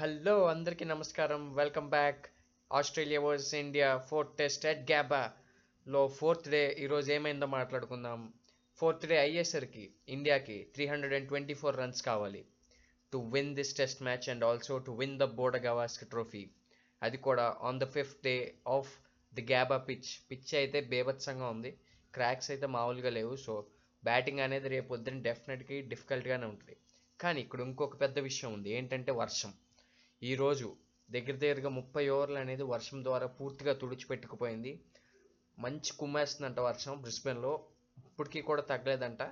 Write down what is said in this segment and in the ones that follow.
Hello అందరికీ నమస్కారం. Welcome back Australia versus India fourth test at Gabba లో fourth day ఈరోజు ఏమైందో మాట్లాడుకుందాం. ఫోర్త్ డే అయ్యేసరికి ఇండియాకి three hundred and twenty four runs కావాలి. To win this test match and also to win the Border Gavaskar trophy అది కూడా on the fifth day of the Gabba pitch pitch అయితే బేభత్సంగా ఉంది. క్రాక్స్ అయితే మామూలుగా లేవు. సో బ్యాటింగ్ అనేది రేపు పొద్దున డెఫినెట్గా డిఫికల్ట్గానే ఉంటుంది. కానీ ఇక్కడ ఇంకొక పెద్ద విషయం ఉంది. ఏంటంటే వర్షం. ఈరోజు దగ్గర దగ్గరగా ముప్పై ఓవర్లు అనేది వర్షం ద్వారా పూర్తిగా తుడిచిపెట్టుకుపోయింది. మంచి కుమ్మేస్తుందంట వర్షం బ్రిస్బెన్లో. ఇప్పటికీ కూడా తగ్గలేదంట.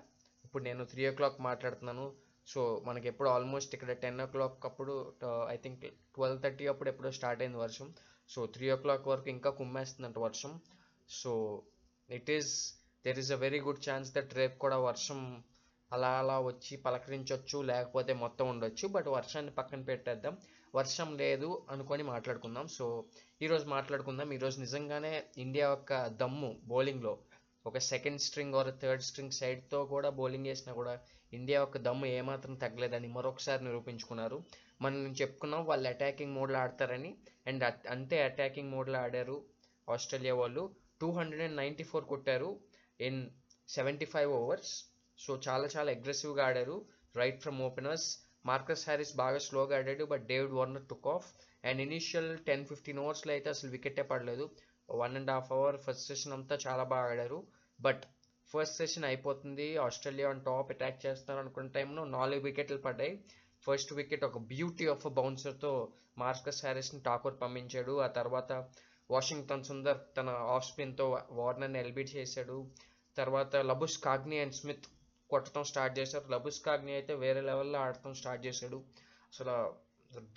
ఇప్పుడు నేను త్రీ ఓ క్లాక్ మాట్లాడుతున్నాను. సో మనకి ఎప్పుడు ఆల్మోస్ట్ ఇక్కడ టెన్ ఓ క్లాక్ అప్పుడు ఐ థింక్ ట్వెల్వ్ థర్టీ అప్పుడు ఎప్పుడో స్టార్ట్ అయింది వర్షం. సో త్రీ ఓ క్లాక్ వరకు ఇంకా కుమ్మేస్తుందంట వర్షం. So it is there is a very good chance that రేపు కూడా వర్షం అలా అలా వచ్చి పలకరించవచ్చు లేకపోతే మొత్తం ఉండొచ్చు. బట్ వర్షాన్ని పక్కన పెట్టేద్దాం. వర్షం లేదు అనుకొని మాట్లాడుకుందాం. సో ఈరోజు మాట్లాడుకుందాం. ఈరోజు నిజంగానే ఇండియా యొక్క దమ్ము బౌలింగ్లో ఒక second string or third string సైడ్తో కూడా బౌలింగ్ చేసినా కూడా ఇండియా యొక్క దమ్ము ఏమాత్రం తగ్గలేదని మరొకసారి నిరూపించుకున్నారు. మనం చెప్పుకున్నాం వాళ్ళు అటాకింగ్ మోడ్లో ఆడతారని. అండ్ అంతే అటాకింగ్ మోడ్లో ఆడారు ఆస్ట్రేలియా వాళ్ళు. Two hundred and ninety four కొట్టారు in seventy five overs. So చాలా చాలా అగ్రెసివ్గా ఆడారు. Right from openers. Marcus Harris బాగా స్లోగా ఆడాడు but David Warner took off and initial ten fifteen ఓవర్స్లో అయితే అసలు వికెటే పడలేదు. One and half hour first session అంతా చాలా బాగా ఆడారు. బట్ ఫస్ట్ సెషన్ అయిపోతుంది. ఆస్ట్రేలియా ఆన్ టాప్ అటాక్ చేస్తున్నారు అనుకున్న టైంలో నాలుగు వికెట్లు పడ్డాయి. ఫస్ట్ వికెట్ ఒక బ్యూటీ ఆఫ్ బౌన్సర్తో మార్కస్ హ్యారిస్ని టాకూర్ పంపించాడు. ఆ తర్వాత వాషింగ్టన్ సుందర్ తన ఆఫ్ స్పిన్తో వార్నర్ని ఎల్బీ చేశాడు. తర్వాత లబుష్ కాగ్ని అండ్ స్మిత్ కొట్టడం స్టార్ట్ చేశారు. లబుస్ కాగ్ని అయితే వేరే లెవెల్లో ఆడటం స్టార్ట్ చేశాడు. అసలు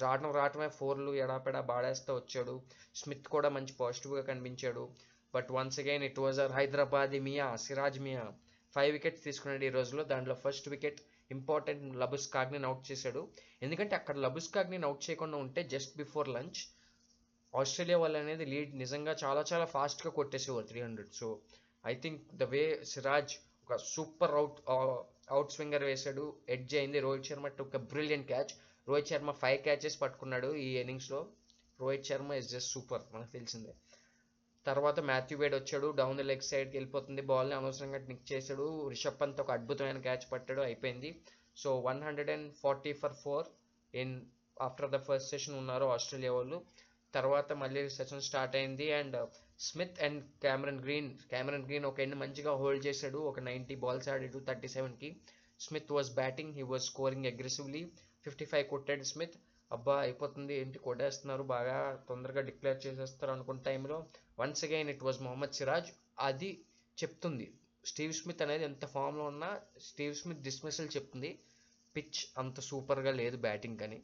రావడం రావటమే ఫోర్లు ఎడాపెడా బాడేస్తే వచ్చాడు. స్మిత్ కూడా మంచి పాజిటివ్గా కనిపించాడు. But once again it was our Hyderabad Miyan Siraj Miyan. Five wickets తీసుకున్నాడు ఈ రోజులో దాంట్లో first wicket important Labuschagne out చేశాడు. ఎందుకంటే అక్కడ లబుస్ కాగ్ని అవుట్ చేయకుండా ఉంటే జస్ట్ బిఫోర్ లంచ్ ఆస్ట్రేలియా వాళ్ళు అనేది లీడ్ నిజంగా చాలా చాలా ఫాస్ట్గా కొట్టేసేవారు three hundred. So I think the way Siraj ఒక సూపర్ అవుట్ అవుట్ స్వింగర్ వేశాడు. ఎడ్జ్ అయింది. రోహిత్ శర్మ ఒక brilliant catch Rohit Sharma five catches పట్టుకున్నాడు ఈ ఇన్నింగ్స్లో Rohit Sharma is just super మనకు తెలిసిందే. తర్వాత మాథ్యూ వేడ్ వచ్చాడు. డౌన్ ద లెగ్ సైడ్కి వెళ్ళిపోతుంది. బాల్ని అనవసరంగా నిక్ చేశాడు. రిషబ్ పంత్ ఒక అద్భుతమైన క్యాచ్ పట్టాడు. అయిపోయింది. So one hundred and forty for four in after the first session ఉన్నారు ఆస్ట్రేలియా వాళ్ళు. తర్వాత మళ్ళీ సెషన్ స్టార్ట్ అయింది. And Smith and Cameron Green Cameron Green ఒక ఎండ్ మంచిగా హోల్డ్ చేశాడు. ఒక నైంటీ బాల్స్ ఆడాడు థర్టీ సెవెన్కి Smith was batting he was scoring aggressively fifty five కొట్టాడు స్మిత్ అబ్బా అయిపోతుంది. ఏంటి కొట్టేస్తున్నారు? బాగా తొందరగా డిక్లేర్ చేసేస్తారు అనుకున్న టైంలో once again it was Mohammed Siraj అది చెప్తుంది. స్టీవ్ స్మిత్ అనేది ఎంత ఫామ్లో ఉన్నా స్టీవ్ స్మిత్ డిస్మిసల్ చెప్తుంది. పిచ్ అంత సూపర్గా లేదు బ్యాటింగ్ కానీ.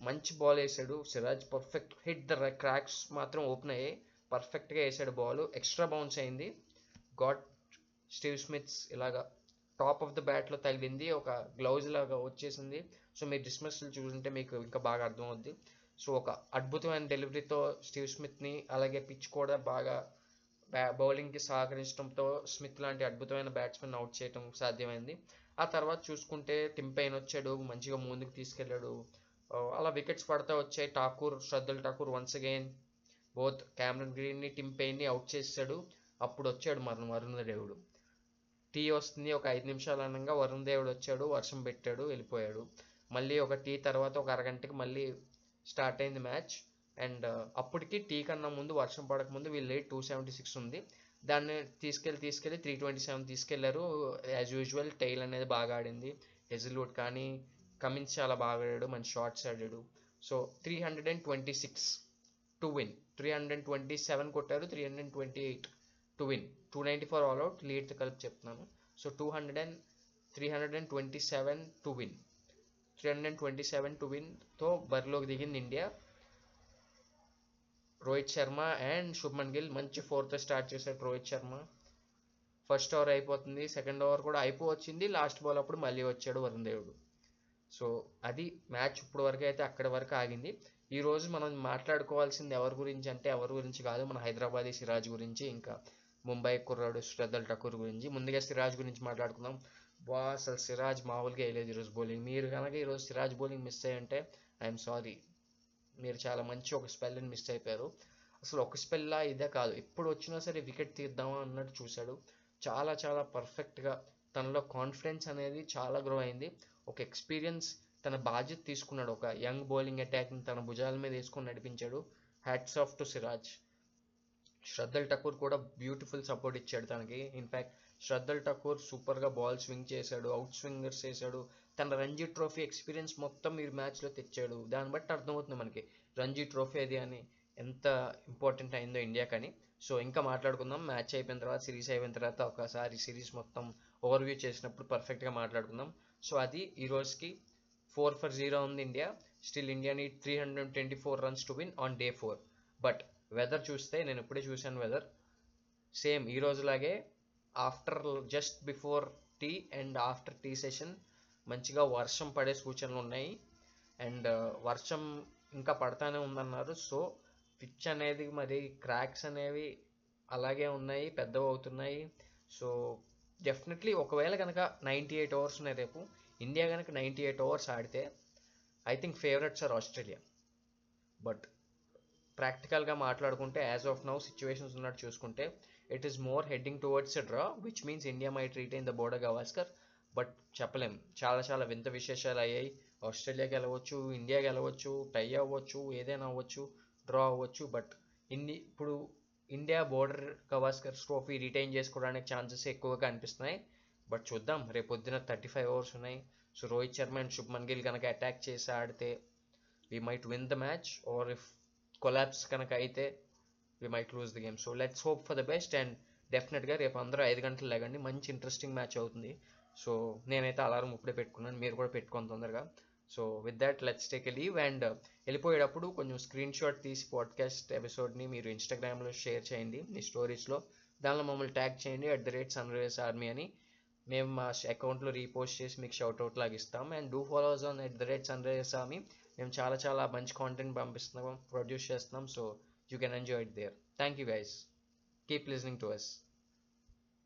మంచి బాల్ వేసాడు. Siraj perfect hit the cracks మాత్రం ఓపెన్ అయ్యాయి పర్ఫెక్ట్గా వేసాడు బాల్ ఎక్స్ట్రా బౌన్స్ అయింది. గాడ్ స్టీవ్ స్మిత్స్ ఇలాగా టాప్ ఆఫ్ ద బ్యాట్లో తగిలింది. ఒక గ్లౌజ్ లాగా వచ్చేసింది. సో మీరు డిస్మిస్లు చూసుంటే మీకు ఇంకా బాగా అర్థమవుద్ది. సో ఒక అద్భుతమైన డెలివరీతో స్టీవ్ స్మిత్ని అలాగే పిచ్ కూడా బాగా బ్యా బౌలింగ్కి సహకరించడంతో స్మిత్ లాంటి అద్భుతమైన బ్యాట్స్మెన్ అవుట్ చేయడం సాధ్యమైంది. ఆ తర్వాత చూసుకుంటే టింపైన్ వచ్చాడు. మంచిగా ముందుకు తీసుకెళ్ళాడు. అలా వికెట్స్ పడతా వచ్చాయి. Thakur Shardul Thakur once again both Cameron గ్రీన్ని Tim పెయిన్ని అవుట్ చేసాడు అప్పుడు వచ్చాడు మన వరుణ దేవుడు. టీ వస్తుంది ఒక ఐదు నిమిషాలు అనగా వరుణ్ దేవుడు వచ్చాడు వర్షం పెట్టాడు వెళ్ళిపోయాడు. మళ్ళీ ఒక టీ తర్వాత ఒక అరగంటకి మళ్ళీ స్టార్ట్ అయింది మ్యాచ్ అండ్ uh, అప్పటికి టీ కన్నా ముందు వర్షం పడక ముందు వీళ్ళు టూ సెవెంటీ సిక్స్ ఉంది. దాన్ని తీసుకెళ్ళి తీసుకెళ్ళి త్రీ ట్వంటీ సెవెన్ తీసుకెళ్ళారు. యాజ్ యూజువల్ టైల్ అనేది బాగా ఆడింది. హెజిల్వుడ్ కానీ కమిన్స్ చాలా బాగా ఆడాడు మంచి షార్ట్స్ ఆడాడు. So three hundred and twenty six to win three hundred twenty seven కొట్టారు three hundred twenty eight to win two ninety four all out లీడ్తో కలిపి చెప్తున్నాను. So two hundred and three hundred and twenty seven to win three hundred and twenty seven to విన్తో బరిలోకి దిగింది India. Rohit Sharma and Shubman Gill మంచి fourth start చేశాడు Rohit Sharma. First over అయిపోతుంది second over కూడా అయిపోవచ్చింది. Last ball అప్పుడు మళ్ళీ వచ్చాడు వరుణ్ దేవుడు. సో అది మ్యాచ్ ఇప్పుడు వరకు అయితే అక్కడి వరకు ఆగింది. ఈ రోజు మనం మాట్లాడుకోవాల్సింది ఎవరి గురించి అంటే ఎవరి గురించి కాదు మన హైదరాబాదీ సిరాజ్ గురించి ఇంకా ముంబై కుర్రాడు శ్రద్ధల్ ఠాకూర్ గురించి. ముందుగా సిరాజ్ గురించి మాట్లాడుకుందాం. బా అసలు సిరాజ్ మామూలుగా వేయలేదు ఈరోజు బౌలింగ్ మీరు కనుక ఈరోజు సిరాజ్ బౌలింగ్ మిస్ అయ్యి ఉంటే ఐఎమ్ సారీ మీరు చాలా మంచి ఒక స్పెల్ని మిస్ అయిపోయారు. అసలు ఒక స్పెల్లా ఇదే కాదు. ఎప్పుడు వచ్చినా సరే వికెట్ తీద్దామా అన్నట్టు చూశాడు. చాలా చాలా పర్ఫెక్ట్గా తనలో కాన్ఫిడెన్స్ అనేది చాలా గ్రో అయింది. ఒక ఎక్స్పీరియన్స్ తన బాధ్యత తీసుకున్నాడు. ఒక యంగ్ బౌలింగ్ అటాక్ని తన భుజాల మీద వేసుకొని నడిపించాడు. Hats off to Siraj Shardul Thakur కూడా బ్యూటిఫుల్ సపోర్ట్ ఇచ్చాడు తనకి. ఇన్ఫ్యాక్ట్ శ్రద్ధల్ ఠాకూర్ సూపర్గా బాల్ స్వింగ్ చేశాడు అవుట్ స్వింగర్స్ చేశాడు తన రంజీ ట్రోఫీ ఎక్స్పీరియన్స్ మొత్తం మీరు మ్యాచ్లో తెచ్చాడు. దాన్ని బట్టి అర్థమవుతుంది మనకి రంజీ ట్రోఫీ అది అని ఎంత ఇంపార్టెంట్ అయిందో ఇండియాకని సో ఇంకా మాట్లాడుకుందాం. మ్యాచ్ అయిపోయిన తర్వాత సిరీస్ అయిపోయిన తర్వాత ఒకసారి సిరీస్ మొత్తం ఓవర్వ్యూ చేసినప్పుడు పర్ఫెక్ట్గా మాట్లాడుకుందాం. సో అది ఈ రోజుకి ఫోర్ ఫర్ జీరో ఉంది ఇండియా స్టిల్ ఇండియా నీ three hundred twenty four runs to win on day four but weather చూస్తే నేను ఇప్పుడే చూశాను వెదర్ సేమ్ ఈ రోజులాగే after just before tea and after tea session మంచిగా వర్షం పడే సూచనలు ఉన్నాయి. అండ్ uh, వర్షం ఇంకా పడతానే ఉందన్నారు. సో పిచ్ అనేది మరి క్రాక్స్ అనేవి అలాగే ఉన్నాయి పెద్దవి అవుతున్నాయి సో డెఫినెట్లీ ఒకవేళ కనుక నైంటీ ఎయిట్ అవర్స్ ఉన్నాయి రేపు ఇండియా కనుక నైంటీ ఎయిట్ అవర్స్ ఆడితే I think favourites are Australia but ప్రాక్టికల్గా మాట్లాడుకుంటే యాజ్ ఆఫ్ నౌ సిచ్యువేషన్స్ ఉన్నట్టు చూసుకుంటే it is more heading towards a draw which means India might treat in the Border Gavaskar but చెప్పలేం. చాలా చాలా వింత విశేషాలు అయ్యాయి. ఆస్ట్రేలియా గెలవచ్చు ఇండియా గెలవచ్చు టై అవ్వచ్చు ఏదైనా అవ్వచ్చు డ్రా అవ్వచ్చు. బట్ ఇన్ని ఇప్పుడు India Border Gavaskar trophy retain చేసుకోవడానికి ఛాన్సెస్ ఎక్కువగా అనిపిస్తున్నాయి. బట్ చూద్దాం రేపు పొద్దున థర్టీ ఫైవ్ అవర్స్ ఉన్నాయి. సో రోహిత్ శర్మ అండ్ శుభ్మన్ గిల్ కనుక అటాక్ చేసి ఆడితే we might win the match or if collapse కనుక అయితే we might lose the game so let's hope for the best and డెఫినెట్గా రేపు అందరూ ఐదు గంటలు లేగండి మంచి ఇంట్రెస్టింగ్ మ్యాచ్ అవుతుంది. సో నేనైతే అలారం ఇప్పుడే పెట్టుకున్నాను. మీరు కూడా పెట్టుకోండి తొందరగా. So with that let's take a leave and వెళ్ళిపోయేటప్పుడు కొంచెం స్క్రీన్ షాట్ తీసి పాడ్కాస్ట్ ఎపిసోడ్ని మీరు ఇన్స్టాగ్రామ్లో షేర్ చేయండి మీ స్టోరీస్లో దానిలో మమ్మల్ని ట్యాగ్ చేయండి at the rate Sunrisers Army అని. మేము మా అకౌంట్లో రీపోస్ట్ చేసి మీకు షౌట్అవుట్ లాగా ఇస్తాం. And do follow us on at the rate Sunrisers Army మేము చాలా చాలా మంచి కాంటెంట్ పంపిస్తున్నాం ప్రొడ్యూస్ చేస్తున్నాం. So you can enjoy it there thank you guys keep listening to us